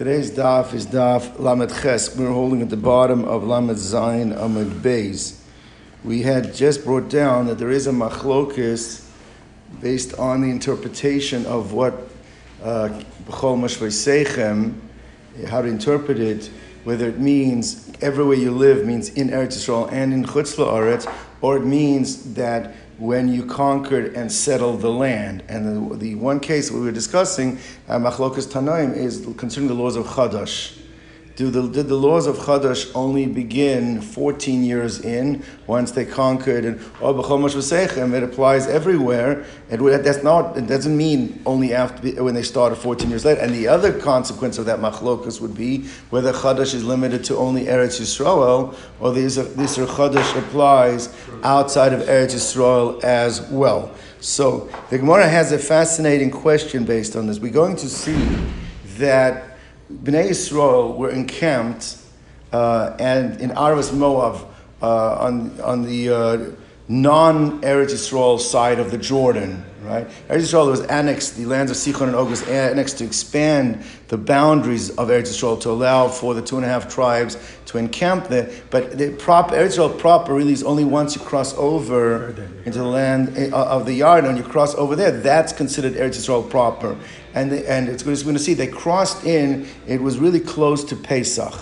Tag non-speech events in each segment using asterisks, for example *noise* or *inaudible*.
Today's daf is daf Lamed Ches. We're holding at the bottom of Lamed Zayin Amud Beis. We had just brought down that there is a machlokis based on the interpretation of what uh, B'chol Mashvei Seichem, how to interpret it, whether it means everywhere you live means in Eretz Yisrael and in Chutz La'aretz, or it means that when you conquered and settled the land. And the, the one case we were discussing, uh, Machlokas Tanaim, is concerning the laws of Chadash. Do the, did the laws of Chadash only begin 14 years in once they conquered and oh, it applies everywhere? And that's not, it doesn't mean only after when they started 14 years later. And the other consequence of that machlokas would be whether Chadash is limited to only Eretz Yisrael or this this Chadash applies outside of Eretz Yisrael as well. So the Gemara has a fascinating question based on this. We're going to see that Bnei Yisrael were encamped uh, and in Arvas Moab uh, on, on the uh, non Eretz Yisrael side of the Jordan. Right, Eretz Yisrael was annexed. The lands of Sichon and Og was annexed to expand the boundaries of Eretz Yisrael to allow for the two and a half tribes to encamp there. But the prop, Eretz Yisrael proper really is only once you cross over into the land uh, of the yard and you cross over there. That's considered Eretz Yisrael proper and they, and it's, going to see they crossed in. It was really close to Pesach,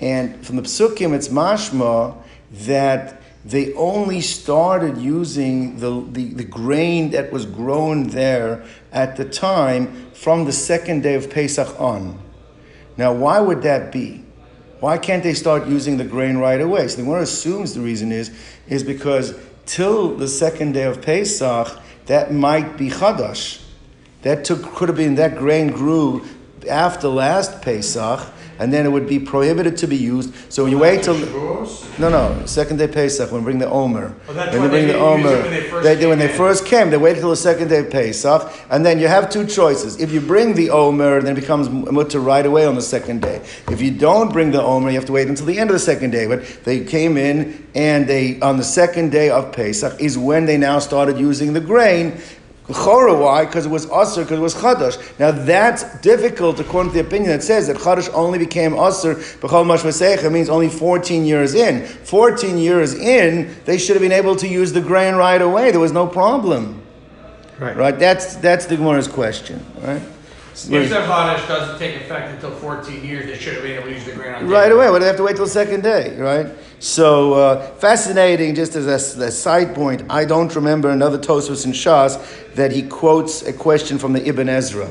and from the psukim, it's mashma that they only started using the, the, the grain that was grown there at the time from the second day of Pesach on. Now, why would that be? Why can't they start using the grain right away? So the one assumes the reason is is because till the second day of Pesach, that might be chadash. That took could have been that grain grew after last Pesach, and then it would be prohibited to be used. So when you wait till no, no, second day Pesach when bring the Omer. Oh, when they bring the Omer, when they, they, when they first came, they waited till the second day Pesach, and then you have two choices. If you bring the Omer, then it becomes mutter right away on the second day. If you don't bring the Omer, you have to wait until the end of the second day. But they came in, and they on the second day of Pesach is when they now started using the grain Chora, why? Because it was Asr, because it was Chadash. Now that's difficult according to the opinion that says that Chadash only became Asr, B'chol Mashvasecha means only 14 years in. 14 years in, they should have been able to use the grain right away. There was no problem. Right. Right? That's, that's the Gemara's question. Right? If the Chadash doesn't take effect until 14 years, they should have been able to use the grain on Right away. Why do they have to wait till the second day? Right? So uh, fascinating. Just as a, a, side point, I don't remember another Tosfos in Shas that he quotes a question from the Ibn Ezra.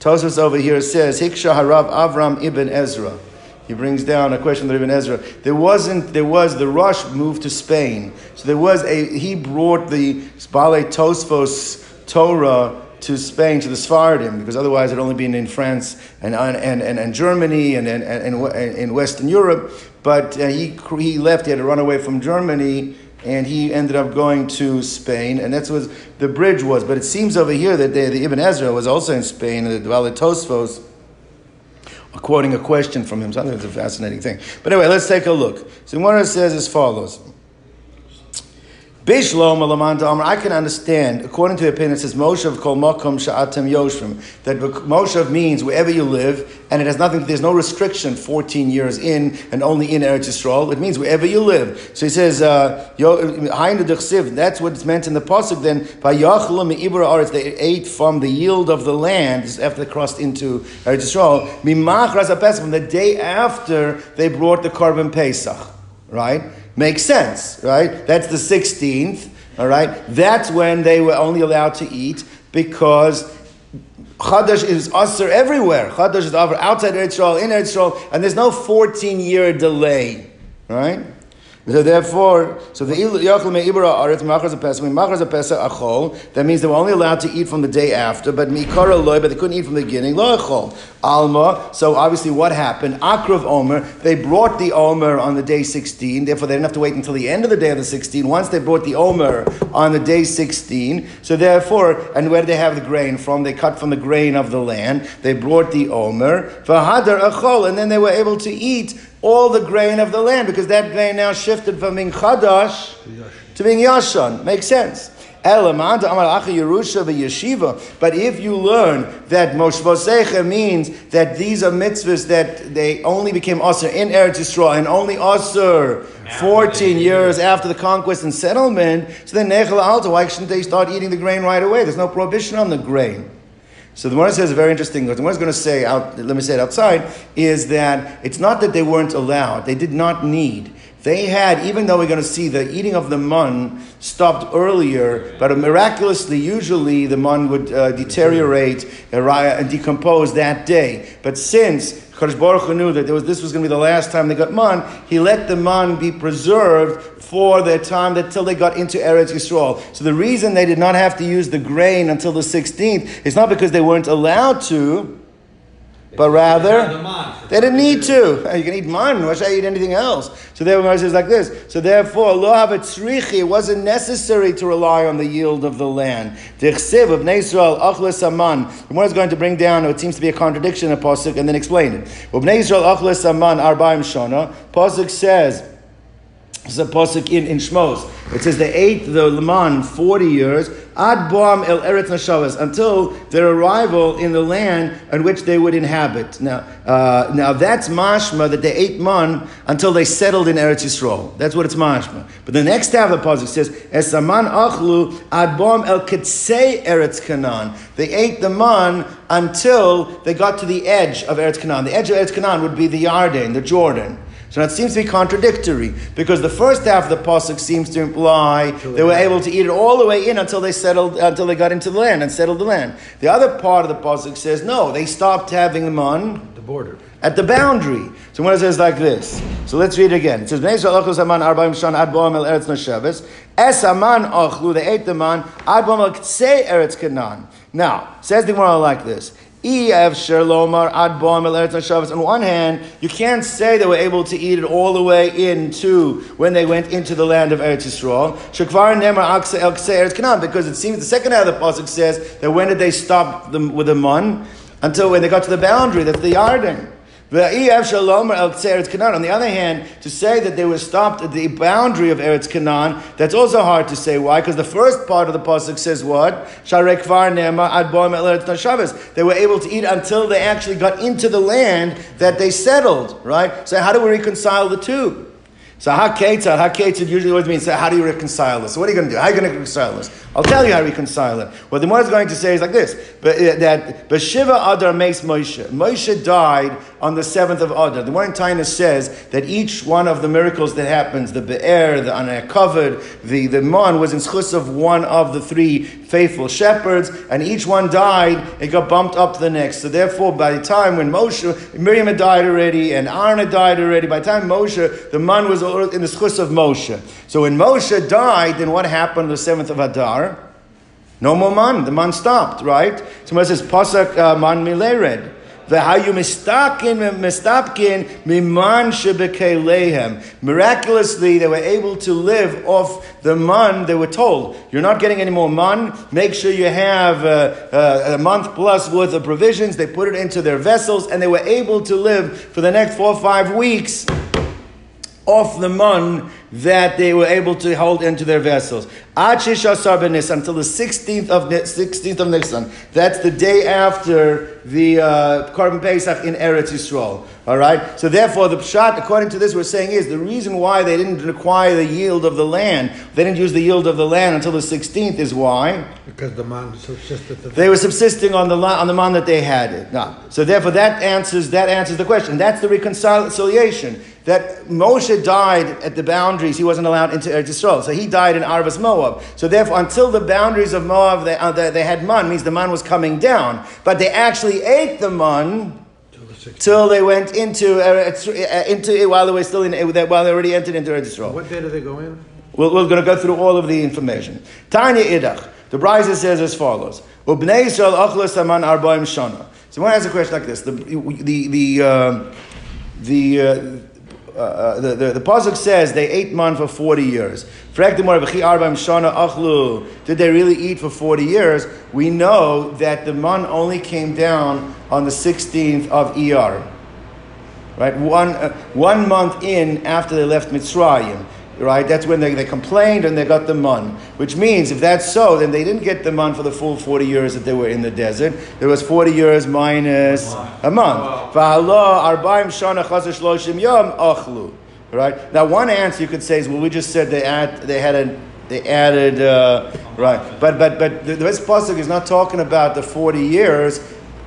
Tosfos over here says Hiksha Harav Avram Ibn Ezra. He brings down a question from Ibn Ezra. There wasn't. There was the Rosh moved to Spain, so there was a. He brought the Bale Tosfos Torah to Spain, to the Sephardim, because otherwise it had only been in France and, and, and, and Germany and, and, and, in Western Europe. But uh, he, he left, he had to run away from Germany, and he ended up going to Spain, and that's what the bridge was. But it seems over here that the, the Ibn Ezra was also in Spain, and the Valley Tosfos, quoting a question from him. So I think it's a fascinating thing. But anyway, let's take a look. So says as follows. I can understand, according to the opinion, it says Moshev kol makom sha'atem yoshvim, that Moshev means wherever you live, and it has nothing, there's no restriction 14 years in and only in Eretz Yisrael. It means wherever you live. So he says, uh, that's what's meant in the Pasuk then, they ate from the yield of the land after they crossed into Eretz Yisrael, Mimach from the day after they brought the korban Pesach, right? Makes sense, right? That's the 16th, all right? That's when they were only allowed to eat because Chadash is usher everywhere. Chadash is offered outside Eretz Yisrael, in Eretz Yisrael, and there's no 14 year delay, right? So therefore, so the Yachal Me'ibra Aretz Machaz Pesach, Machaz Pesach Achol, that means they were only allowed to eat from the day after, but Mikara Loy, but they couldn't eat from the beginning, Lo Achol. Alma, so obviously what happened? Akrav Omer, they brought the Omer on the day 16, therefore they didn't have to wait until the end of the day of the 16. Once they brought the Omer on the day 16, so therefore, and where did they have the grain from? They cut from the grain of the land, they brought the Omer, Vahadar Achol, and then they were able to eat all the grain of the land because that grain now shifted from being chadash to being yashan. Makes sense. Elamanta Amar Acha Yerusha v'Yeshiva. But if you learn that Moshvosecha means that these are mitzvahs that they only became Asr in Eretz Yisrael and only Asr 14 years after the conquest and settlement, so then Nechel Alta, why shouldn't they start eating the grain right away? There's no prohibition on the grain. So the one says a very interesting. What the one is going to say out, let me say it outside, is that it's not that they weren't allowed; they did not need. They had, even though we're going to see the eating of the mun stopped earlier, but miraculously, usually the mun would uh, deteriorate uh, and decompose that day. But since Kadosh Baruch Hu knew that was, this was going to be the last time they got man, he let the man be preserved for the time that till they got into Eretz Yisrael. So the reason they did not have to use the grain until the 16th is not because they weren't allowed to, but rather, they didn't need to. You can eat man. Why should I eat anything else? So therefore, says like this. So therefore, lo havetzrichi. It wasn't necessary to rely on the yield of the land. Dichsiv of Israel achles aman. The one is going to bring down what seems to be a contradiction in pasuk and then explain it. Of Israel achles aman arbaim shona. Pasuk says. It's a pasuk in, in Shmos. It says they ate the leman 40 years, ad boam el eretz nashavas, until their arrival in the land in which they would inhabit. Now, uh, now that's mashma that they ate man until they settled in Eretz Yisrael. That's what it's mashma. But the next half of the pasuk says, esaman achlu ad boam el ketsei eretz kanan. They ate the man until they got to the edge of Eretz Canaan. The edge of Eretz Canaan would be the Yarden, the Jordan. So it seems to be contradictory because the first half of the pasuk seems to imply they were able to eat it all the way in until they settled, until they got into the land and settled the land. The other part of the pasuk says no, they stopped having them on the border at the boundary. So when it says like this, so let's read it again. It says, "Bnei Yisrael achlu saman arbaim shan ad boam el eretz nasheves es aman achlu they ate the man ad boam el eretz kanan." Now says the Gemara like this: on one hand, you can't say they were able to eat it all the way into when they went into the land of Eretz Yisrael. Because it seems the second half of the pasuk says that when did they stop them with the mun? Until when they got to the boundary, that's the Yarden. On the other hand, to say that they were stopped at the boundary of Eretz Canaan, that's also hard to say. Why? Because the first part of the pasuk says what? They were able to eat until they actually got into the land that they settled. Right. So how do we reconcile the two? So haketzad, haketzad usually always means how do you reconcile this? So what are you going to do? How are you going to reconcile this? I'll tell you how to reconcile it. What the Gemara is going to say is like this: but, uh, that Beshiva Adar makes Moshe. Moshe died on the seventh of Adar. The one in Taanis says that each one of the miracles that happens, the Be'er, the Anah covered, the the Mon, was in schus of one of the three faithful shepherds, and each one died. It got bumped up to the next. So therefore, by the time when Moshe, Miriam had died already, and Aaron had died already. By the time Moshe, the man was in the schus of Moshe. So when Moshe died, then what happened on the seventh of Adar? No more man. The man stopped, right? So it says, Pasak uh, man milered. V'hayu mistakin mistapkin miman shebekelehem. Miraculously, they were able to live off the man. They were told, "You're not getting any more man. Make sure you have uh, uh, a month plus worth of provisions." They put it into their vessels, and they were able to live for the next four or five weeks off the man that they were able to hold into their vessels. Until the 16th of, 16th of Nisan. That's the day after the uh, Korban Pesach in Eretz Yisrael. All right? So therefore, the pshat, according to this, we're saying is the reason why they didn't require the yield of the land, they didn't use the yield of the land until the 16th is why? Because the man subsisted. The they were subsisting on the, on the man that they had. It. No. So therefore, that answers, that answers the question. That's the reconciliation that Moshe died at the boundaries, he wasn't allowed into Eretz Yisrael. So he died in Arvas Moab. So therefore, until the boundaries of Moab, they, uh, they, they, had man, means the man was coming down. But they actually ate the man till they went into, uh, into while they were still in, that while they already entered into Eretz Yisrael. What day did they go in? We're, we're going to go through all of the information. Tanya Idach. The Brisa says as follows: Ubnei Yisrael achlas aman arbaim shana. So one has a question like this: the the the uh, the uh, uh, the, the, the Pasuk says they ate man for 40 years. Did they really eat for 40 years? We know that the man only came down on the 16th of Iyar. Right? One, uh, one month in after they left Mitzrayim. Right? That's when they, they complained and they got the mun. Which means, if that's so, then they didn't get the mun for the full 40 years that they were in the desert. There was 40 years minus a month. V'halo arba'im shana chasa shloshim. Right? Now, one answer you could say is, well, we just said they, add, they had a they added uh, right, but but but the, this pasuk is not talking about the forty years,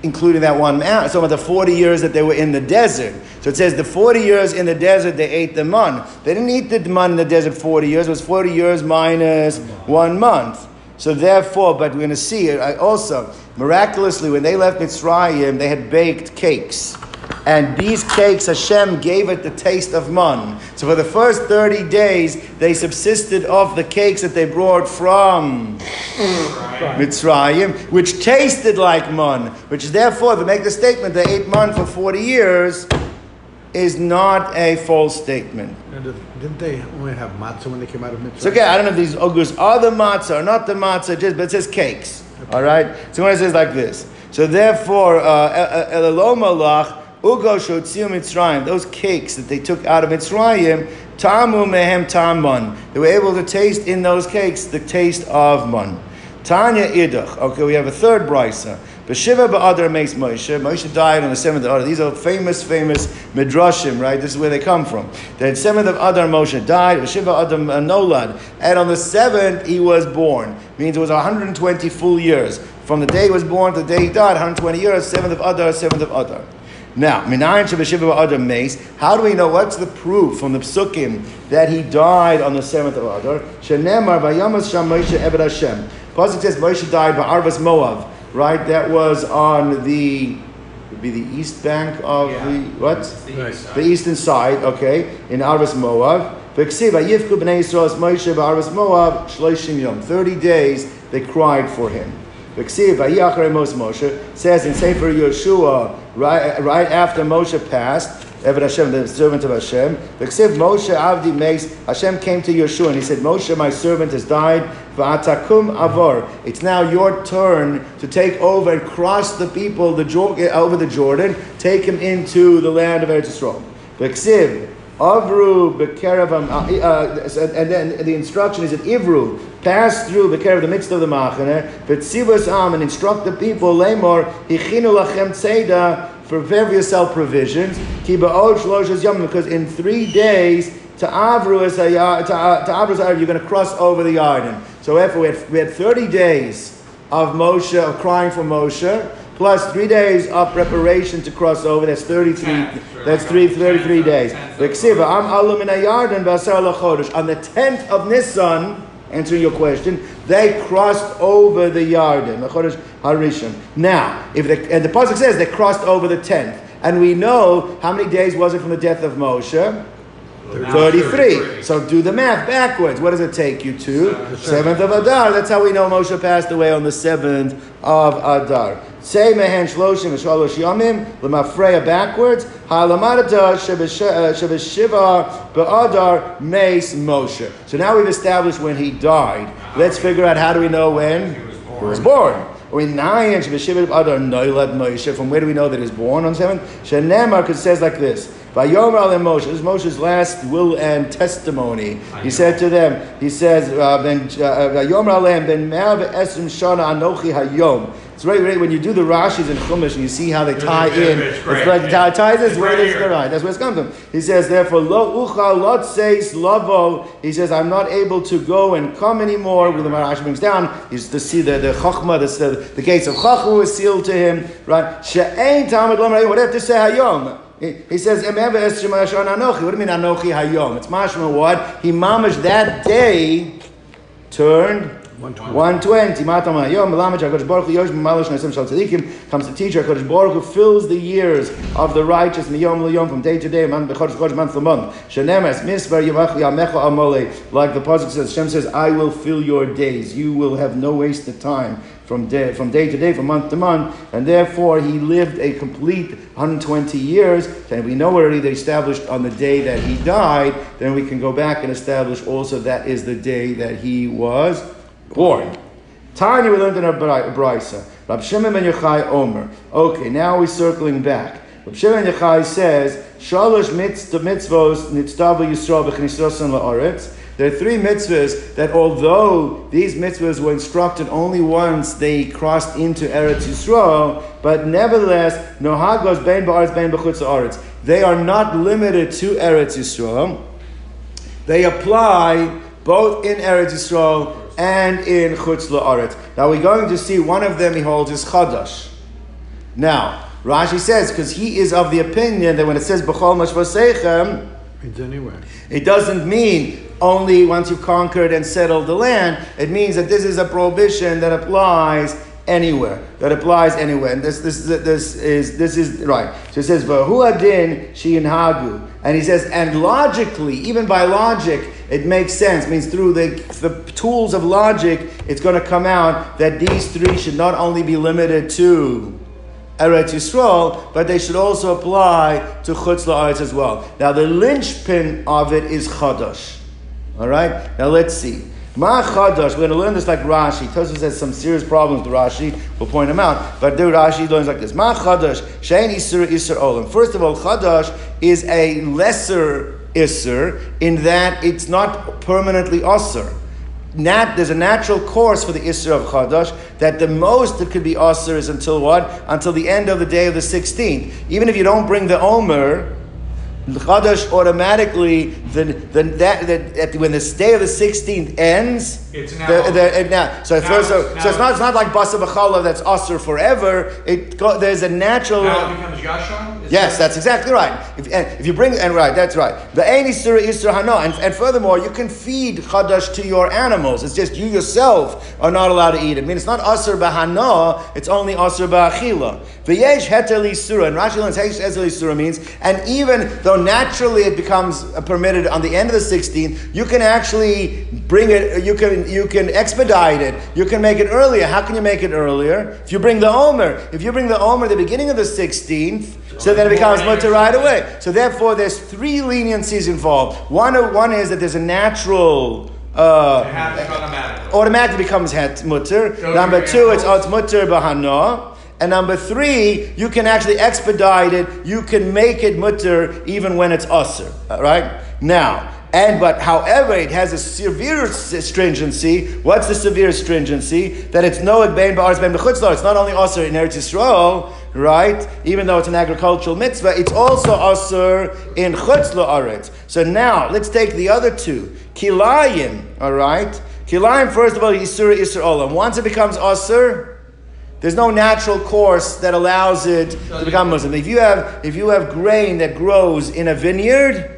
including that one man. Talking about the forty years that they were in the desert. So it says the forty years in the desert they ate the mun. They didn't eat the mun in the desert forty years. It was forty years minus one month. So therefore, but we're going to see it also miraculously when they left Mitzrayim, they had baked cakes. And these cakes, Hashem gave it the taste of man. So for the first 30 days, they subsisted off the cakes that they brought from Mitzrayim, which tasted like man. Which is therefore, to make the statement they ate man for 40 years, is not a false statement. And did- Didn't they only have matzah when they came out of Mitzrayim? So okay, I don't know if these ugos are the matzah or not the matzah, just but it says cakes. All right. So when it says like this, so therefore, uh, eloloma lach Those cakes that they took out of Mitzrayim, tamu mehem taman. They were able to taste in those cakes the taste of man. Tanya idach. Okay, we have a third brisa. Beshiva ba'adar makes Moshe. Moshe died on the seventh of Adar. These are famous, famous midrashim, right? This is where they come from. The seventh of Adar, Moshe died. Beshiva Adam nolad, and on the seventh he was born. Means it was 120 full years from the day he was born to the day he died. 120 years. Seventh of Adar, seventh of Adar. Now, Minayin Shabashiva Adar Mace, how do we know what's the proof from the psukim that he died on the seventh of Adar? Shenemar Vayamas Sham Moshe Ebed Hashem. Pasuk says Moshe died by Arvas Moav, right? That was on the would be the east bank of Yeah. the what? The east. The eastern side, okay, in Arvas Moav. V'ksiv Vayivku Bnei Yisrael es Moshe b'Arvas Moav shloishim yom. Thirty days they cried for him. V'ksiv Vayachar Mos Moshe says in Sefer Yeshua right, right after Moshe passed. Eved Hashem, the servant of Hashem. V'ksiv Moshe Avdi makes Hashem came to Yeshua and he said, Moshe, my servant, has died. V'atakum avor. It's now your turn to take over and cross the people the over the Jordan. Take him into the land of Eretz Yisrael. V'ksiv Avru Bekeravam, uh, uh, and then the instruction is that Ivru, pass through the care of the midst of the Machane, V'tzivas Am, and instruct the people, Lemor, Hichinu Lachem Tzeda, prepare for yourself provisions, Ki Ba'od Shlosh Yom, because in three days, to Avru is a, to, uh, to Avru is you're going to cross over the Yarden. So after we had, we had 30 days of Moshe, of crying for Moshe, plus three days of preparation to cross over. That's 33. Ten, That's three, 33 Ten, days. ten, V'ksiva, am alum in a yarden. On the 10th of Nisan, answering your question, they crossed over the Yarden, Chodesh Harishon. Now, if they, and the pasuk says they crossed over the 10th, and we know how many days was it from the death of Moshe? 33. So do the math backwards. What does it take you to? 7th of Adar. That's how we know Moshe passed away on the 7th of Adar. Say mehen shloshim v'shalosh yamim lemafreya backwards. Be'adar meis Moshe. So now we've established when he died. Let's figure out how do we know when he was born. Nine shebeshiva be'adar. From where do we know that he was born on seventh? Shenemar because it says like this. Vayomer alem Moshe. This is Moshe's last will and testimony. He said to them, he says, uh, uh, Vayomer alem ben ve'esrim shana anochi hayom. It's right, right, when you do the Rashis and Chumash and you see how they tie in. It's yeah. it ties this It's where right it is right. That's where it's come from. He says, therefore, lo ucha lot says lavo. He says, I'm not able to go and come anymore. When the Marash brings down, is to see the the chachma, the, the, the gates of chachma was sealed to him. Right? She'ain tamid lo What have to say hayom? He he says, "Em ever es shema anochi." What do you mean anochi hayom? It's mashma what? He mamish that day turned 120. 120. Matama Yom Melamach HaKadosh Baruch Hu Yosh B'Malosh Nasim Shal Tzadikim comes to teach HaKadosh Baruch Hu fills the years of the righteous from day to day, month to month. Like the pasuk says, Shem says, "I will fill your days. You will have no waste of time." From day, from day to day, from month to month, and therefore he lived a complete 120 years. And we know already they established on the day that he died. Then we can go back and establish also that is the day that he was born. Tanya, we learned in our Bri- Brisa. Rab Shimon ben Yochai Omer. Okay, now we're circling back. Rab Shimon ben Yochai says, Shalosh mitz- mitzvos nitzdavu Yisrael b'chnisrosan la'aretz. There are three mitzvahs that, although these mitzvahs were instructed only once they crossed into Eretz Yisrael, but nevertheless, nohagos bein ba'aretz bein b'chutz haaretz. They are not limited to Eretz Yisrael. They apply both in Eretz Yisrael and in Chutz La'aretz. Now we're going to see one of them he holds is Chadash. Now, Rashi says, because he is of the opinion that when it says B'chol Mashvasechem, It's anywhere. it doesn't mean only once you've conquered and settled the land. It means that this is a prohibition that applies anywhere. That applies anywhere. And this, this, this is this is right. So it says Vahu adin hagu, and he says, and logically, even by logic, it makes sense. means through the, the tools of logic, it's going to come out that these three should not only be limited to Eretz Yisrael, but they should also apply to Chutz La'aretz as well. Now, the linchpin of it is Chadash. All right? Now, let's see. Ma Chadash, we're going to learn this like Rashi. Tosfos has some serious problems with Rashi. We'll point them out. But do Rashi learns like this. Ma Chadash, Shein Isur Isur Olam. First of all, Chadash is a lesser Isur in that it's not permanently Asr nat, there's a natural course for the Isra of Chadash that the most that could be Asr is until what? Until the end of the day of the 16th. Even if you don't bring the Omer, Chadash automatically, the, the, that, that, when the day of the 16th ends, It's now- the, the, now so, Now first, so, it's- so it's not, it's not like Basa B'chala that's Asr forever. It go, there's a natural. Now it becomes Yashon? Is Yes, that- that's exactly right. If, eh, if you bring and right, that's right. The ein isur isur hana, and, and furthermore, you can feed chadash to your animals. It's just you yourself are not allowed to eat it. I mean, it's not asur bahana; it's only asur ba'achila. V'yesh heter isura, and Rashi learns heter isura means, and even though naturally it becomes permitted on the end of the 16th, you can actually bring it. You can you can expedite it. You can make it earlier. How can you make it earlier? If you bring the omer, if you bring the omer the beginning of the 16th, so then it becomes mutter right away. So therefore, there's three leniencies involved. One, one is that there's a natural. Uh, automatically. automatically becomes het mutter. Go Number two, it's animals. mutter bahana. And number three, you can actually expedite it. You can make it mutter even when it's usr. All right. Now, and but however, it has a severe stringency. What's the severe stringency? That it's no bein ba'aretz b'chutzlar. It's not only usr in Eretz Yisrael, right? Even though it's an agricultural mitzvah, it's also usr in chutz la'aretz. So now let's take the other two. Kilayim, all right. Kilayim, first of all, Yisur Olam. Once it becomes Asr, there's no natural course that allows it to become Muslim. If you have if you have grain that grows in a vineyard,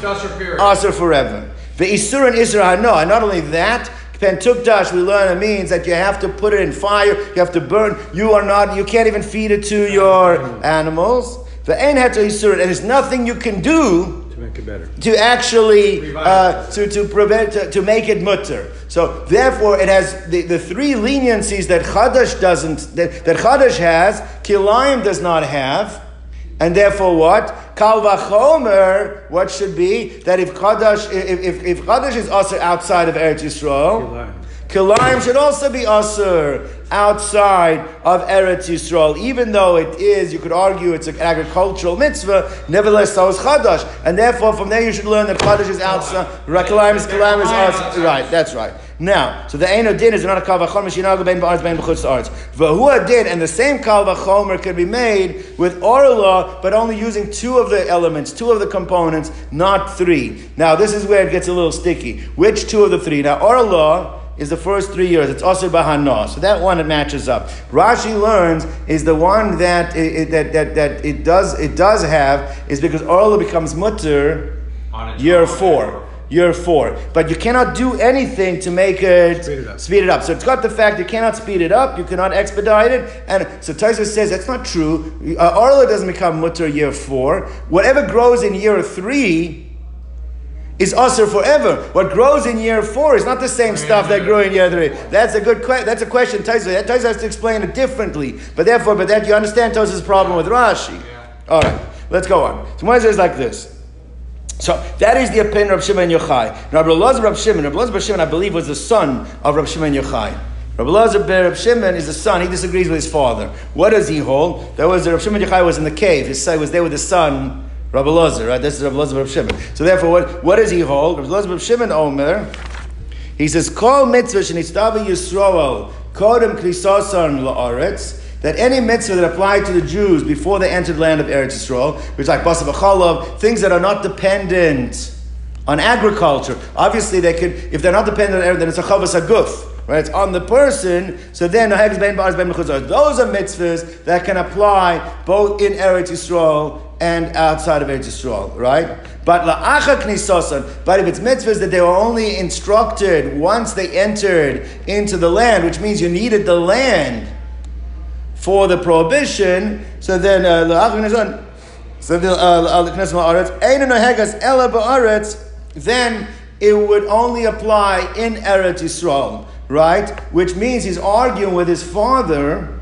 Just for period. Asr forever. The Isur and Isur no, And not only that, Pentukdash, we learn it means that you have to put it in fire, you have to burn. You are not, you can't even feed it to your animals. The Ein Isur, and there's nothing you can do To make it better. to actually uh, to, to prevent to, to make it mutter. So therefore, it has the, the three leniencies that Chadash doesn't that, that Chadash has, Kilayim does not have, and therefore what Kal vachomer what should be that if Chadash if if, if is also outside of Eretz Yisrael. Kilayim. Should also be asur outside of Eretz Yisrael, even though it is, you could argue it's an agricultural mitzvah, nevertheless so is Chadash. And therefore from there you should learn that Chadash is outside, Kilayim is, is outside. Right, that's right. Now, so the Ein Din is not a Kal Vachomer, Shinaga Ben Ba'arz Ben B'chutz Arz. Vahu Din, and the same Kal Vachomer could be made with Orla, but only using two of the elements, two of the components, not three. Now, this is where it gets a little sticky. Which two of the three? Now, Orla is the first three years. It's Asr Bahana. So that one it matches up. Rashi learns is the one that it, that, that, that it does it does have is because Orla becomes mutter year four. Year four. But you cannot do anything to make it Speed it up. speed it up. So it's got the fact you cannot speed it up, you cannot expedite it. And so Tosfos says that's not true. Uh, Orla doesn't become mutter year four. Whatever grows in year three is usher forever. What grows in year four is not the same stuff that grew in year three. That's a good question. That's a question. Tosfos Tosfos has to explain it differently. But therefore, but that you understand Tosfos's problem with Rashi. Yeah. All right, let's go on. So one says like this. So that is the opinion of Shimon Yochai. Rabbi Elazar Rab Shimon, Rabbi Elazar Rab Shimon, I believe, was the son of Rab Shimon Yochai. Rabbi Elazar ben Rab Shimon is the son. He disagrees with his father. What does he hold? That was Rab Shimon Yochai was in the cave. His son was there with his son. Rabbi Lozer, right? This is Rabbi Lozer Rabbi Shimon. So therefore, what, what does he hold? Rabbi Lozer Rabbi Shimon Omer, he says, Kol mitzvah shenitztavi Yisroel kodem krisosan la'aretz, that any mitzvah that applied to the Jews before they entered the land of Eretz Yisrael, which like Basa B'chalav, things that are not dependent on agriculture. Obviously, they could, if they're not dependent on then it's a chavas aguf. Right, it's on the person. So then, those are mitzvahs that can apply both in Eretz Yisrael and outside of Eretz Yisrael, right? But la'acha but if it's mitzvahs that they were only instructed once they entered into the land, which means you needed the land for the prohibition, so then uh, la'acha knisosan, so then it would only apply in Eretz Yisrael, right? Which means he's arguing with his father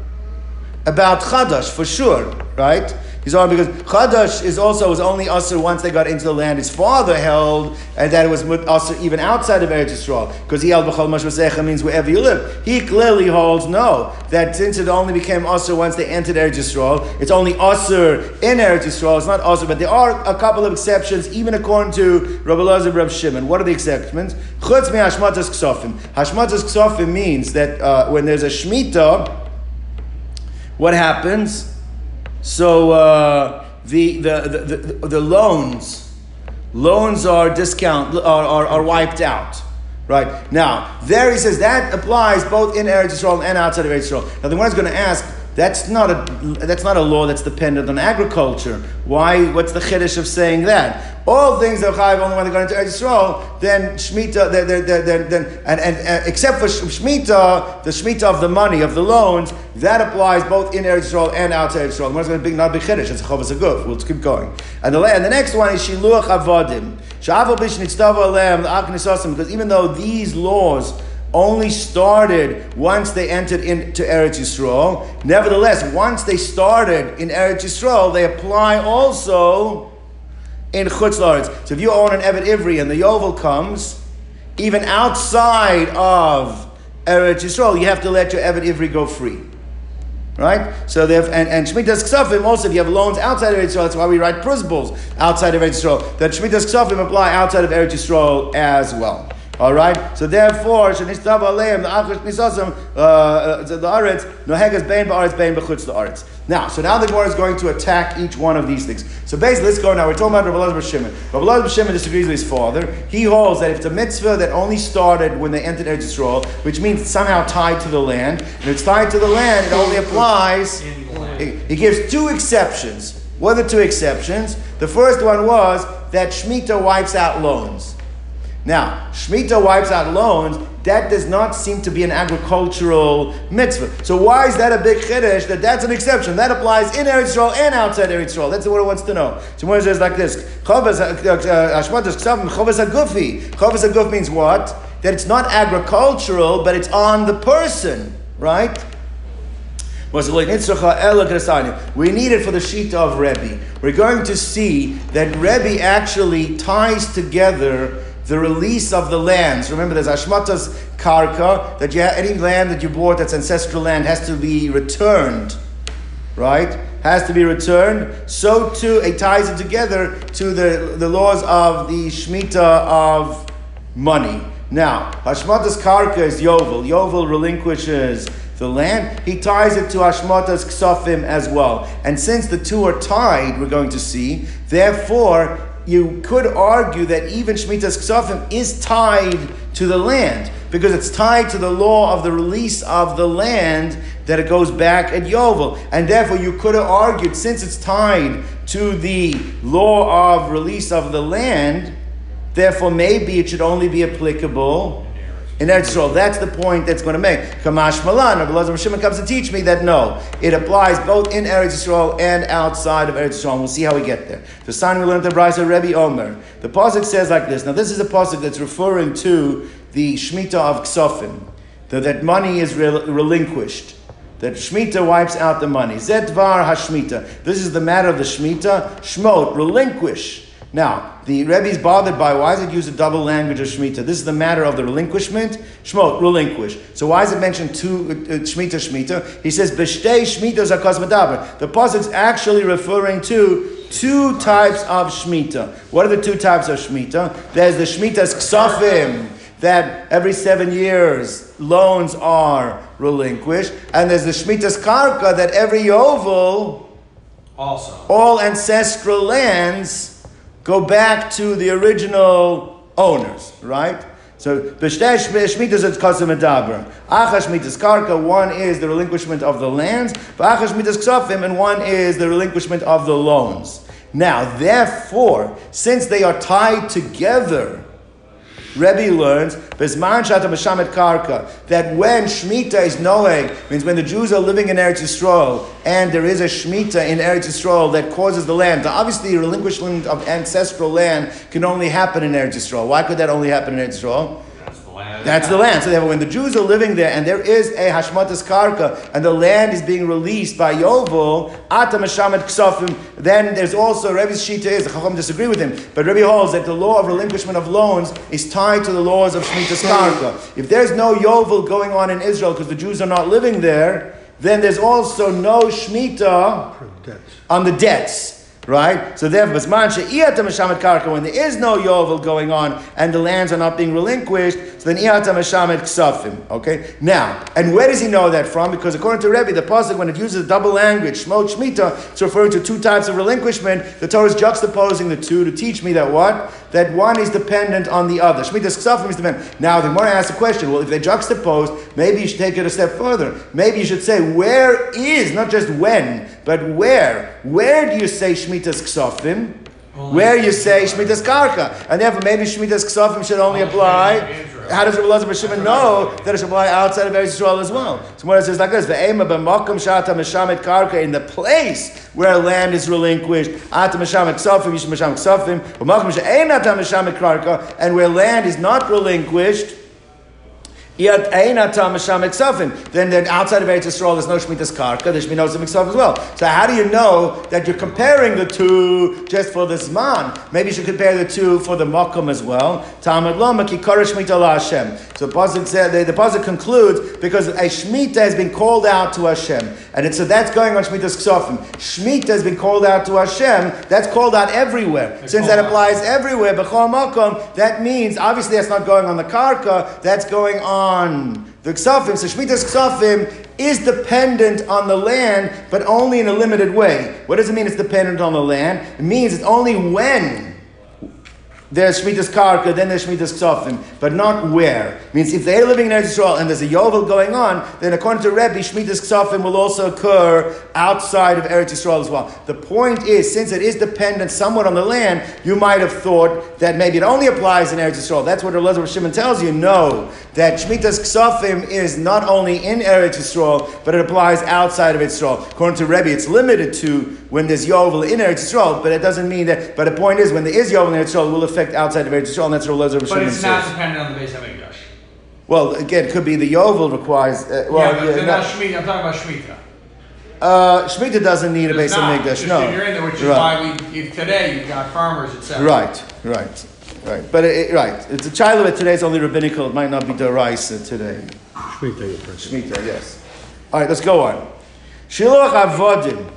about Chadash for sure, right? He's on because Chadash is also was only usher once they got into the land. His father held and that it was usher even outside of Eretz Yisrael because he held b'chol mashmasecha means wherever you live. He clearly holds no that since it only became usher once they entered Eretz Yisrael, it's only usher in Eretz Yisrael. It's not usher, but there are a couple of exceptions even according to Rabbi Lazar Rabbi Shimon. What are the exceptions? Chutz me hashmatas ksofim. Hashmatas ksofim means that uh, when there's a shmita, what happens? So uh, the, the, the, the, the loans, loans are discount are, are, are wiped out. Right now, there he says that applies both in Eretz Yisrael and outside of Eretz Yisrael. Now, the one is going to ask, that's not a that's not a law that's dependent on agriculture. Why? What's the chiddush of saying that? All things are chayiv only when they go into Eretz Yisrael, then shmita, then, then, then, and, and, and, except for shmita, the shmita of the money of the loans, that applies both in Eretz Yisrael and Eretz Yisrael. The one's going to be not big chiddush. It's a chavas aguf. We'll keep going. And the and the next one is shiluach avodim. Because even though these laws only started once they entered into Eretz Yisrael. Nevertheless, once they started in Eretz Yisrael, they apply also in Chutz La'aretz. So if you own an Evet Ivri and the Yovel comes, even outside of Eretz Yisrael, you have to let your Evet Ivri go free. Right? So they have, and, and Shemitah's Ksafim also, if you have loans outside of Eretz Yisrael, that's why we write Prusbulls outside of Eretz Yisrael, that Shemitah's Ksafim apply outside of Eretz Yisrael as well. All right. So therefore, shenistav aleim the achish nisasam uh, uh, the aretz nohegas bein ba'aretz bein b'chutz the aretz. Now, so now the Gemara is going to attack each one of these things. So basically, let's go now. We're talking about Rabbi Elazar Shimon. Rabbi Elazar Shimon disagrees with his father. He holds that if it's a mitzvah that only started when they entered Eretz Yisrael, which means it's somehow tied to the land, and it's tied to the land, it only applies. He gives two exceptions. What are the two exceptions? The first one was that Shemitah wipes out loans. Now, Shemitah wipes out loans. That does not seem to be an agricultural mitzvah. So why is that a big chiddush? That that's an exception. That applies in Eretz Yisrael and outside Eretz Yisrael. That's what it wants to know. So one says like this: Chovas uh, uh, uh, hagufi. Chovas haguf means what? That it's not agricultural, but it's on the person, right? We need it for the sheet of Rebbe. We're going to see that Rebbe actually ties together the release of the lands. Remember, there's Ashmatas Karka, that you have, any land that you bought that's ancestral land has to be returned, right? Has to be returned. So too, it ties it together to the, the laws of the Shemitah of money. Now, Hashmatas Karka is Yovel. Yovel relinquishes the land. He ties it to Hashmatas Ksafim as well. And since the two are tied, we're going to see, therefore, you could argue that even Shemitah's Ksafim is tied to the land because it's tied to the law of the release of the land that it goes back at Yovel. And therefore, you could have argued since it's tied to the law of release of the land, therefore, maybe it should only be applicable in Eretz Yisrael. That's the point that's going to make. Kamash Malan, Rabbi Lazar Shimon comes to teach me that no, it applies both in Eretz Yisrael and outside of Eretz Yisrael. we'll see how we get there. The sign we learned the Brisa Rebbe Omer. The pasuk says like this. Now, this is a pasuk that's referring to the Shemitah of Ksofim, that, money is rel- relinquished. That Shemitah wipes out the money. Zedvar Hashmita. This is the matter of the Shemitah. Shmot, relinquish. Now, the Rebbe is bothered by why does it use a double language of Shemitah? This is the matter of the relinquishment. Shmot, relinquish. So why is it mentioned two uh, Shemitah, Shemitah? He says, Beshtei Shemitah Medaber. The is actually referring to two types of Shemitah. What are the two types of Shemitah? There's the Shemitah's Ksafim, that every seven years loans are relinquished, and there's the Shemitah's Karka, that every Yovel, Also. all ancestral lands go back to the original owners, right? So, b'shtei shmitas it's kasim medaber. Acha shmitas karka, one is the relinquishment of the lands, but acha shmitas ksafim, and one is the relinquishment of the loans. Now, therefore, since they are tied together, Rebbe learns that when Shemitah is knowing means when the Jews are living in Eretz Yisrael and there is a Shemitah in Eretz Yisrael that causes the land. Obviously, relinquishment of ancestral land can only happen in Eretz Yisrael. Why could that only happen in Eretz Yisrael? That's the land. That's the land. So therefore, when the Jews are living there and there is a Hashmatas Karka and the land is being released by Yovel, Ata Mashamet Ksafim, then there's also Rebbe's Shita is, the Chacham disagree with him, but Rebbe holds that the law of relinquishment of loans is tied to the laws of Shemitah's Karka. If there's no Yovel going on in Israel because the Jews are not living there, then there's also no Shemitah on the debts. Right? So therefore, when there is no yovel going on and the lands are not being relinquished, so then iyata meshamet ksafim. Okay? Now, and where does he know that from? Because according to Rebbe, the pasuk when it uses double language, shmot shmita, it's referring to two types of relinquishment. The Torah is juxtaposing the two to teach me that what? That one is dependent on the other. Shmita's ksafim is dependent. Now, the Gemara asks a question. Well, if they juxtapose, maybe you should take it a step further. Maybe you should say, where is, not just when, but where? Where do you say Shemitah's Ksofim? Where you say Shemitah's Karka. And therefore, maybe Shemitah's Ksofim should only apply. How does Rabbi Elazar Shimon know that it should apply outside of Eretz Yisrael as well? So what it says like this: "Ve'ema b'makom shata meshamet karka in the place where land is relinquished, ata meshamet ksafim, yishim meshamet ksafim, b'makom she'enata meshamet karka, and where land is not relinquished." Yet. Then, then outside of Eretz Yisrael, there's no shmitas karka. There's of ksafim as well. So how do you know that you're comparing the two just for the zman? Maybe you should compare the two for the makom as well. Talmud loma ki karish shmita la Hashem. So the the, the concludes because a shmita has been called out to Hashem, and it's, so that's going on shmitas ksafim. Shmita has been called out to Hashem. That's called out everywhere. Since that out. applies everywhere, b'chol makom, that means obviously that's not going on the karka. That's going on the ksafim. So shmitas ksafim is dependent on the land, but only in a limited way. What does it mean? It's dependent on the land. It means it's only when there's Shemitah's Karka, then there's Shemitah's Ksofim, but not where. Means if they're living in Eretz Yisrael and there's a Yovel going on, then according to Rebbe, Shemitah's Ksofim will also occur outside of Eretz Yisrael as well. The point is, since it is dependent somewhat on the land, you might have thought that maybe it only applies in Eretz Yisrael. That's what Elazar Shimon tells you. No, that Shemitah's Ksofim is not only in Eretz Yisrael, but it applies outside of Eretz Yisrael. According to Rebbe, it's limited to when there's Yovel in Eretz Yisrael, but it doesn't mean that. But the point is, when there is Yovel in Eretz Yisrael, it will affect outside of Eretz Yisrael, and that's what Elazar But Shimon it's not says. dependent on the base of English. Well, again, it could be the Yovel requires. Uh, well, yeah, but yeah, they're no. not Shemitah. I'm talking about Shemitah. Uh, Shemitah doesn't need a base of not. Mikdash, Just no. you're in there, which is right. why we if today you've got farmers, etc. right, right, right. But it, it- right, it's a child of it today. It's only rabbinical. It might not be deraisa today. Shemitah, your person. Shemitah, yes. All right, let's go on. Shiluach avodim.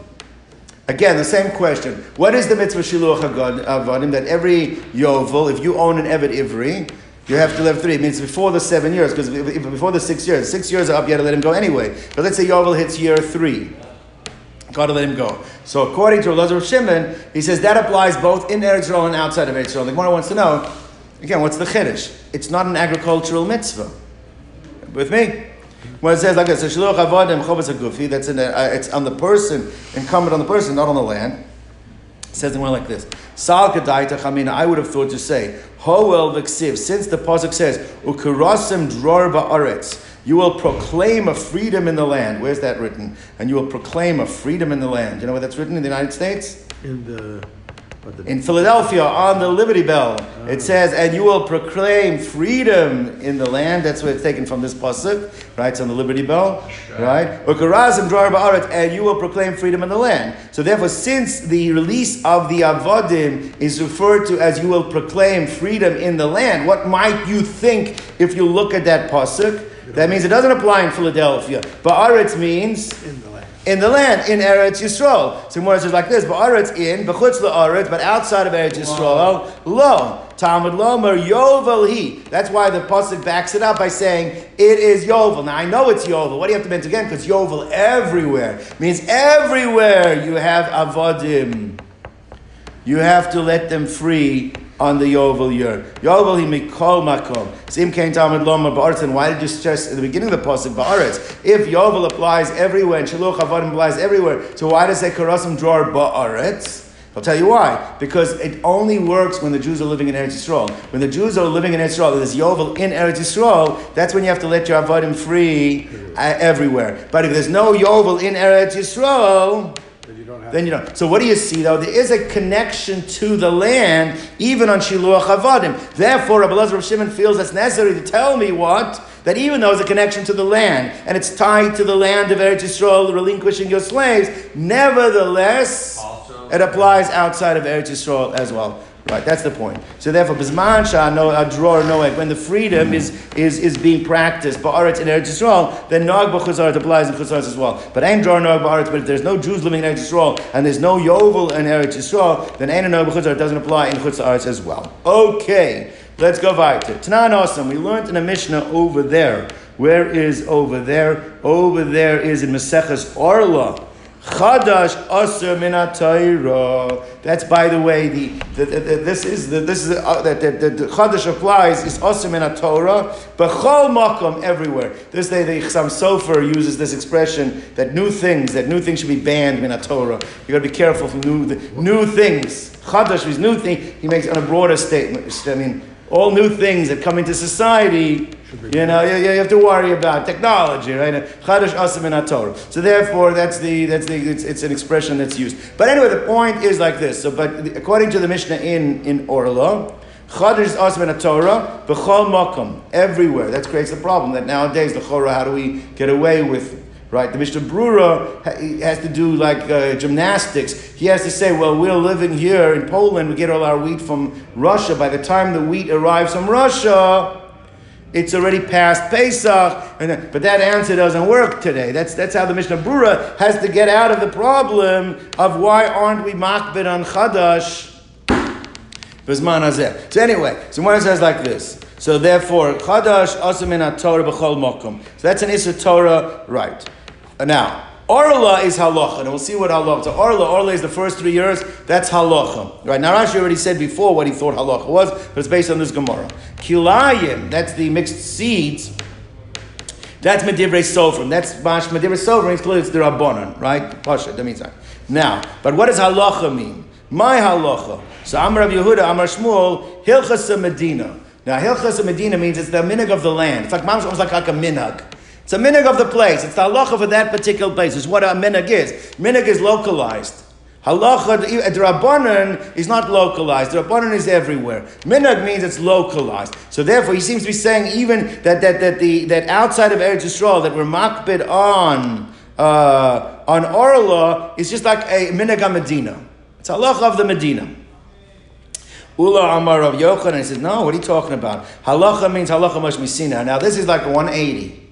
Again, the same question. What is the mitzvah shiluach agod- That every yovel, if you own an evet ivri, you have to live three. It means before the seven years, because before the six years, six years are up, you have to let him go anyway. But let's say yovel hits year three. Got to let him go. So according to Elazar Shimon, he says that applies both in Eretz Yisrael and outside of Eretz Yisrael. The Gemara wants to know, again, what's the chiddush? It's not an agricultural mitzvah. With me? When it says like this, so shiluach avodim chovas hagufi, that's in a, uh, it's on the person, incumbent on the person, not on the land. It says in one like this. Sal kadaita chamina, I would have thought to say, hoel v'ksiv, since the pasuk says, ukarasim dror ba'aretz, you will proclaim a freedom in the land. Where's that written? And you will proclaim a freedom in the land. You know where that's written in the United States? In the, In Philadelphia, on the Liberty Bell, it says, "And you will proclaim freedom in the land." That's where it's taken from this pasuk, right? It's on the Liberty Bell, right? Ukarazim ba'aret, and you will proclaim freedom in the land. So, therefore, since the release of the avodim is referred to as "you will proclaim freedom in the land," what might you think if you look at that pasuk? That means it doesn't apply in Philadelphia. Ba'aretz means in the land. in the land, in Eretz Yisrael. So Gemara says like this, Ba'aretz in, B'chutz la'aretz, but outside of Eretz Yisrael, lo. Talmud Lomer, Yovel he. That's why the Pasuk backs it up by saying, it is Yovel. Now I know it's Yovel. What do you have to mention again? Because Yovel everywhere. means everywhere you have Avodim. You have to let them free on the Yovel year. Yovel he mikol makom. Sim kain Talmud Lomer ba'aretz. Why did you stress at the beginning of the pasuk ba'aretz? If Yovel applies everywhere and Shiluch Avodim applies everywhere, so why does say Karasim draw ba'aretz? I'll tell you why. Because it only works when the Jews are living in Eretz Yisrael. When the Jews are living in Eretz Yisrael, there's Yovel in Eretz Yisrael, that's when you have to let your Avodim free uh, everywhere. But if there's no Yovel in Eretz Yisrael, Then you don't have. then you know. So what do you see though? There is a connection to the land, even on Shiluach Avadim. Therefore, Rabbi Elazar Shimon feels it's necessary to tell me what that even though there's a connection to the land and it's tied to the land of Eretz Yisrael, relinquishing your slaves, nevertheless, Also- it applies outside of Eretz Yisrael as well. Right, that's the point. So therefore, Bisman no uh, Adror Noeg, when the freedom is, is, is being practiced, Ba'aretz in Eretz Yisrael, then Noag B'chuzaret applies in Chuzaret as well. But Ein Dror Noag Ba'aretz, but if there's no Jews living in Eretz Yisrael, and there's no Yovel in Eretz Yisrael, then Ein Noag B'chuzaret doesn't apply in Chuzaret as well. Okay, let's go weiter. Tanan Osam, we learned in a Mishnah over there. Where is over there? Over there is in Maseches Orla. Chadash aser min Torah. That's by the way the, the, the, the- this is the, this is uh, that the, the, the Chadash applies is aser min Torah, but chol makom everywhere. This day the Chassam Sofer uses this expression that new things that new things should be banned min Torah. You got to be careful for new the, new things. Chadash is new thing. He makes on a broader statement. I mean. All new things that come into society, you know, you, you have to worry about technology, right? Chadash asim in Torah. So therefore, that's the that's the it's, it's an expression that's used. But anyway, the point is like this. So, but according to the Mishnah in in Orla, Chadash asim in Torah, b'chol makom everywhere. That creates a problem. That nowadays the Chora, how do we get away with? Right, the Mishnah Brura has to do like uh, gymnastics. He has to say, "Well, we're living here in Poland. We get all our wheat from Russia. By the time the wheat arrives from Russia, it's already past Pesach, and but that answer doesn't work today. That's, that's how the Mishnah Brura has to get out of the problem of why aren't we makbid on Chadash. So anyway, so one says like this. So therefore, Chadash asim in Torah b'chol mokum. So that's an Issa Torah, right? Now, Orla is halacha, and we'll see what halacha. So Orla, Orla is the first three years. That's halacha, right? Now Rashi already said before what he thought halacha was, but it's based on this Gemara. Kilayim, that's the mixed seeds. That's Medivrei Sofrim. That's Mash Medivrei Sofrim. It's clearly it's the Rabbanon, right? Pasha, that means that. Now, but what does halacha mean? My halacha. So Amar Rav Yehuda, Amar Shmuel, Hilchas Medina. Now, Hilchas Medina means it's the minig of the land. It's like almost like, like a minhag. It's a minig of the place. It's the halacha for that particular place. It's what a minig is. Minig is localized. Halacha, the is not localized. The is everywhere. Minhag means it's localized. So therefore, he seems to be saying even that, that, that, the, that outside of Eretz Yisrael, that we're makbid on, uh, on Orla, is just like a minhag Medina. It's halacha of the Medina. Ula Amar of Yochanan, he says, no, what are you talking about? Halacha means halacha Moshe Sinai. Now this is like a 180.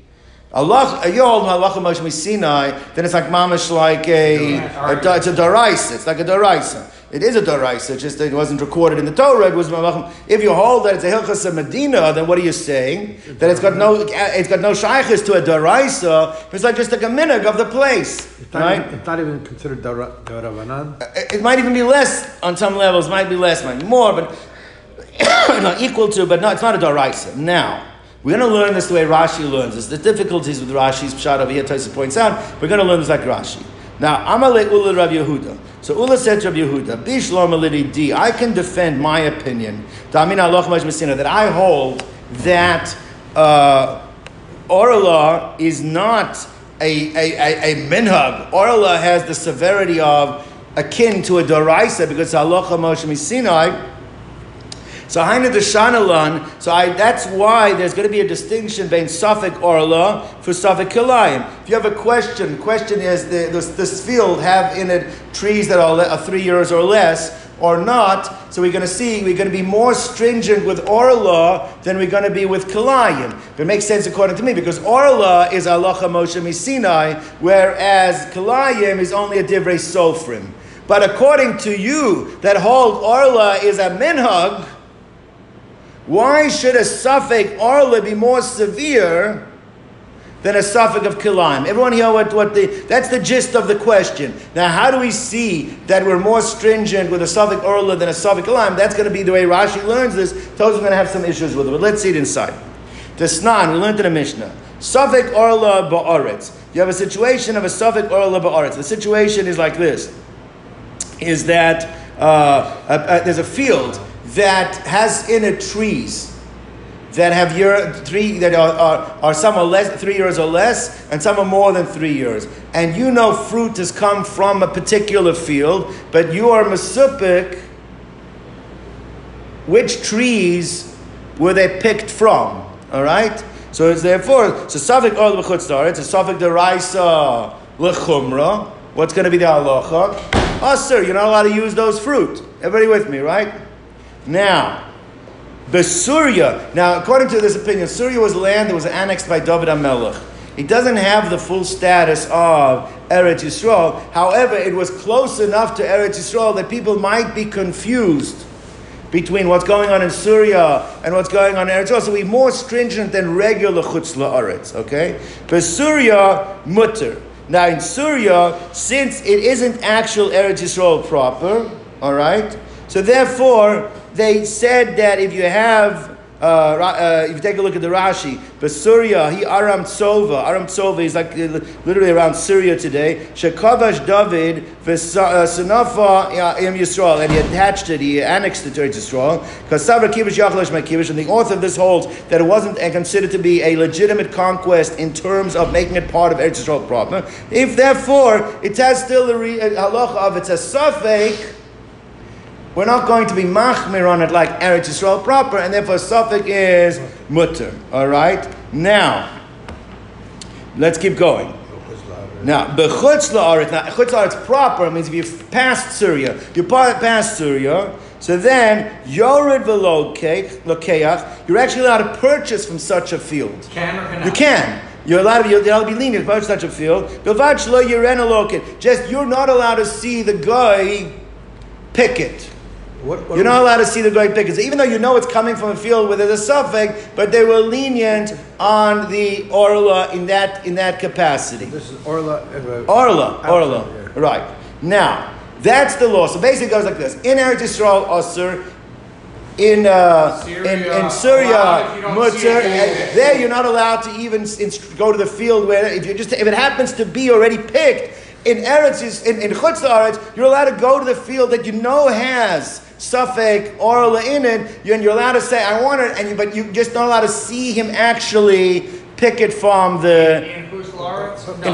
Allah, a yol halacha Moshe Sinai, then it's like mamish like a, a, da- it's a daraisa. It's like a daraisa. It is a daraisa, just that it wasn't recorded in the Torah. It was malachim. If you hold that it's a hilchas of Medina, then what are you saying? That it's got no, it's got no shaykhs to a daraisa. It's like just like a minhag of the place, It's not, right? even, it's not even considered Dara- Daravanan. Uh, it it might even be less on some levels, might be less, might be more, but *coughs* not equal to, but no, it's not a daraisa. Now, we're going to learn this the way Rashi learns this. The difficulties with Rashi's pshat over here, Tosfos points out, we're going to learn this like Rashi. Now, Amalek Ula Rav Yehuda. So Ula said to Rav Yehuda, Bishlomalidi D, I can defend my opinion, that I hold that uh, Orla is not a, a, a, a minhag. Orla has the severity of akin to a doraisa because halacha Moshe Sinai. So Haina Deshanalan, so I, that's why there's going to be a distinction between Safek Orla for Safek Kilayim. If you have a question, question is the, this, this field have in it trees that are, three years or less or not. So we're going to see we're going to be more stringent with Orla than we're going to be with Kilayim. It makes sense according to me because Orla is Alacha Moshe Misinai, whereas Kilayim is only a Divrei Sofrim. But according to you, that hold Orla is a minhag, why should a suffix Orla be more severe than a suffix of Kilaim? Everyone hear what, what the, that's the gist of the question. Now, how do we see that we're more stringent with a suffix Orla than a suffix Kilaim? That's going to be the way Rashi learns this. Those are going to have some issues with it, but let's see it inside. The Snan, we learned in the Mishnah. Suffix Orla Ba'aretz. You have a situation of a suffix Orla Ba'aretz. The situation is like this is that uh, uh, uh, there's a field that has in it trees that have year three that are, are, are some are less three years or less and some are more than three years. And you know fruit has come from a particular field but you are masupik which trees were they picked from all right? So it's therefore so Safik or l'chutzar it's a Safik deraisa l'chumra what's going to be the halacha? Oh sir you're not allowed to use those fruit. Everybody with me right now, Besuria. Now, according to this opinion, Surya was land that was annexed by David HaMelech. It doesn't have the full status of Eretz Yisrael. However, it was close enough to Eretz Yisrael that people might be confused between what's going on in Syria and what's going on in Eretz Yisrael. So we're more stringent than regular Chutz La'aretz, okay? Besuria, mutter. Now, in Syria, since it isn't actual Eretz Yisrael proper, all right? So therefore, they said that if you have, uh, uh, if you take a look at the Rashi, Basuria, he Aram Tsova, Aram Tsova is like uh, literally around Syria today. Shekavash David, Sanafa Im Yisrael, and he attached it, he annexed it to Yisrael. Kibush Yachlesh my Kibush, and the author of this holds that it wasn't and considered to be a legitimate conquest in terms of making it part of Eretz Yisrael proper. If therefore it has still the re- halacha of it's a suffix, we're not going to be machmir on it like Eretz Yisrael proper, and therefore suffix is mutter. All right. Now, let's keep going. Now, bechutz la'aretz. Now, chutz la'aretz proper means if you've passed Syria, you're past Syria. So then, yored v'lokeach, you're actually allowed to purchase from such a field. Can or cannot? You can. You're allowed to be, you're allowed to be lenient about such a field. Bilvad shlo yiren aloket. Just you're not allowed to see the guy pick it. What, what You're not allowed to see the guy pick it. Even though you know it's coming from a field where there's a suffix, but they were lenient on the orla in that in that capacity. This is Orla. Uh, Orla, outside, orla, yeah. right? Now that's the law. So basically, it goes like this: in Eretz Yisrael, Osir. In, uh, Syria, in in Syria, if you Mutter, it anywhere. and there you're not allowed to even inst- go to the field where if you just if it happens to be already picked in Eretz is- in in Chutz La'aretz, you're allowed to go to the field that you know has suffix orla in it, and you're allowed to say I want it, and you, but you just not allowed to see him actually pick it from the In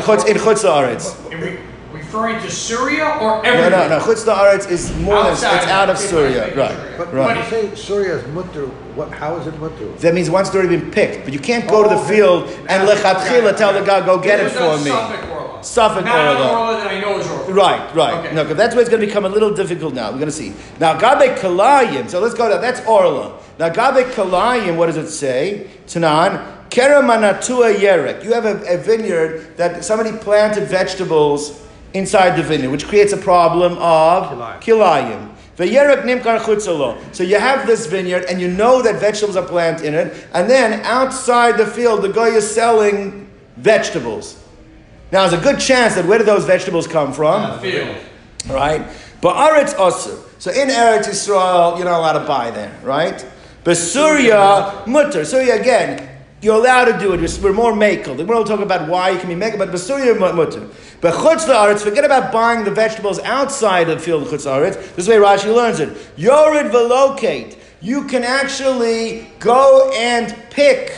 Chutz in Chutz in La'aretz. Referring to Syria or No, everywhere? no, no. Chutz La'aretz is more than it's Outside out of of- Syria, it's right? Syria. But Right. when you say Surya is mutter, what, how is it mutter? That means once it's already been picked, but you can't go to the Oh, okay. field and Now- lechatchila tell the guy go get it It for me. Safek Orla. Safek Not Orla. Orla that I know is Orla. Right, right. Okay. No, 'cause that's where it's going to become a little difficult now. We're going to see. Now, Gabe Kilayim. So let's go to that's Orla. Now, Gabe Kilayim, what does it say? Tanan. Keramanatua Yerek. You have a, a vineyard that somebody planted vegetables inside the vineyard, which creates a problem of Kilayim. Kilayim. V'yerek nimkar chutzalo. So you have this vineyard, and you know that vegetables are planted in it, and then outside the field, the guy is selling vegetables. Now, there's a good chance that where do those vegetables come from? The field. right? But Aretz Osir. So in Eretz Israel, you're not allowed to buy there, right? But Surya, mutter. Surya again, you're allowed to do it. We're- more makal. We're more makel. The will talk about why you can be makel, but Surya mutter. But chutz la'aretz, forget about buying the vegetables outside of the field of chutz la'aretz. This is the way Rashi learns it. Yored velocate. You can actually go and pick,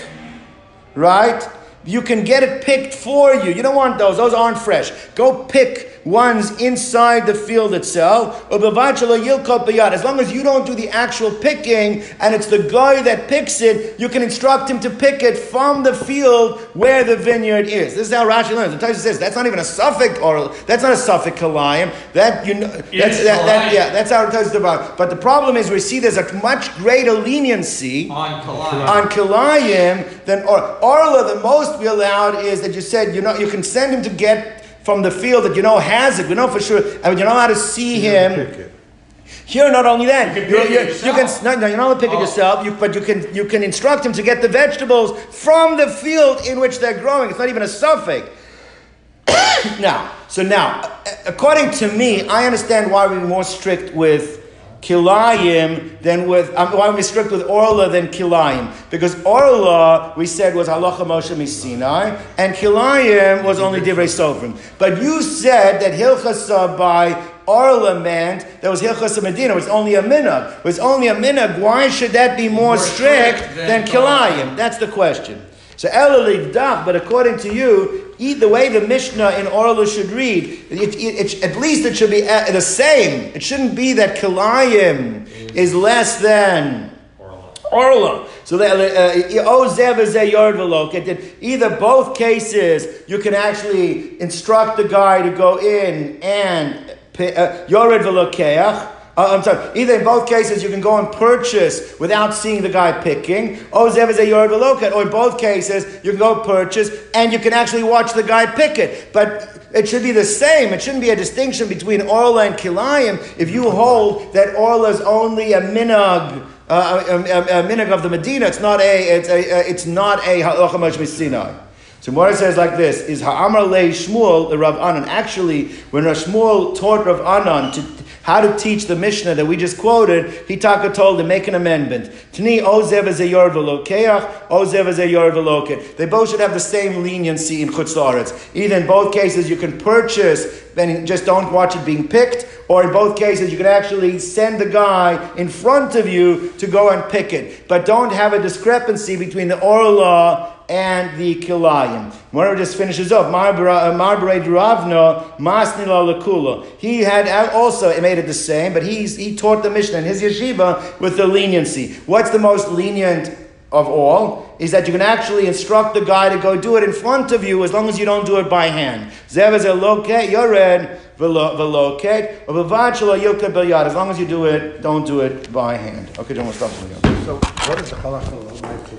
right? You can get it picked for you. You don't want those; those aren't fresh. Go pick ones inside the field itself. As long as you don't do the actual picking, and it's the guy that picks it, you can instruct him to pick it from the field where the vineyard is. This is how Rashi learns. The Tosfos says that's not even a suffix or that's not a suffix kilayim. That you know, that's that, that, yeah, that's how it tells about. But the problem is we see there's a much greater leniency On Kalai. on Kilayim than or Orla, the most we allowed is that you said you know you can send him to get from the field that you know has it. We know for sure, and you know how to see him. Here, not only that, You can you, you- you can no, no, you're not allowed to pick it Oh. yourself, you, but you can you can instruct him to get the vegetables from the field in which they're growing. It's not even a suffix. *coughs* now, so now, according to me, I understand why we're more strict with kilayim than with um, why we're strict with orla than kilayim because orla we said was halacha Moshe Sinai and kilayim was only divrei sofrim. But you said that hilchasa by Orla meant that was Hilchas Medina, was only a minhag. It was only a minhag. Why should that be more, More strict, strict than than? Kilayim. That's the question. So Elaliv Dach, but according to you, e- the way the Mishnah in Orla should read, it, it, it- at least it should be uh, the same. It shouldn't be that Kilayim is less than Orla. So that uh. Either both cases, you can actually instruct the guy to go in and uh, yored velokeach. Uh, I'm sorry. Either in both cases, you can go and purchase without seeing the guy picking. Veloket. Or in both cases, you can go purchase and you can actually watch the guy pick it. But it should be the same. It shouldn't be a distinction between Orla and Kilayim if you hold that Orla is only a minag uh, a, a, a minhag of the Medina. It's not a. It's a. It's not a halacha Moshe Sinai. So Mora says like this: Is Ha'amar le Shmuel the Rav Anan? Actually, when Rav Shmuel taught Rav Anan to how to teach the Mishnah that we just quoted, he taka told him make an amendment. Tani ozev is a yord velokeach, ozev is a yord veloket. They both should have the same leniency in chutz. Either in both cases you can purchase then just don't watch it being picked, or in both cases you can actually send the guy in front of you to go and pick it. But don't have a discrepancy between the orla and the kilayim. Mara just finishes off. Uh, Marbared Ravna Masnila Lakula. He had also made it the same, but he's, he taught the Mishnah in his yeshiva with the leniency. What's the most lenient of all? Is that you can actually instruct the guy to go do it in front of you as long as you don't do it by hand. As long as you do it, don't do it by hand. Okay, John, we'll stop. So what is the the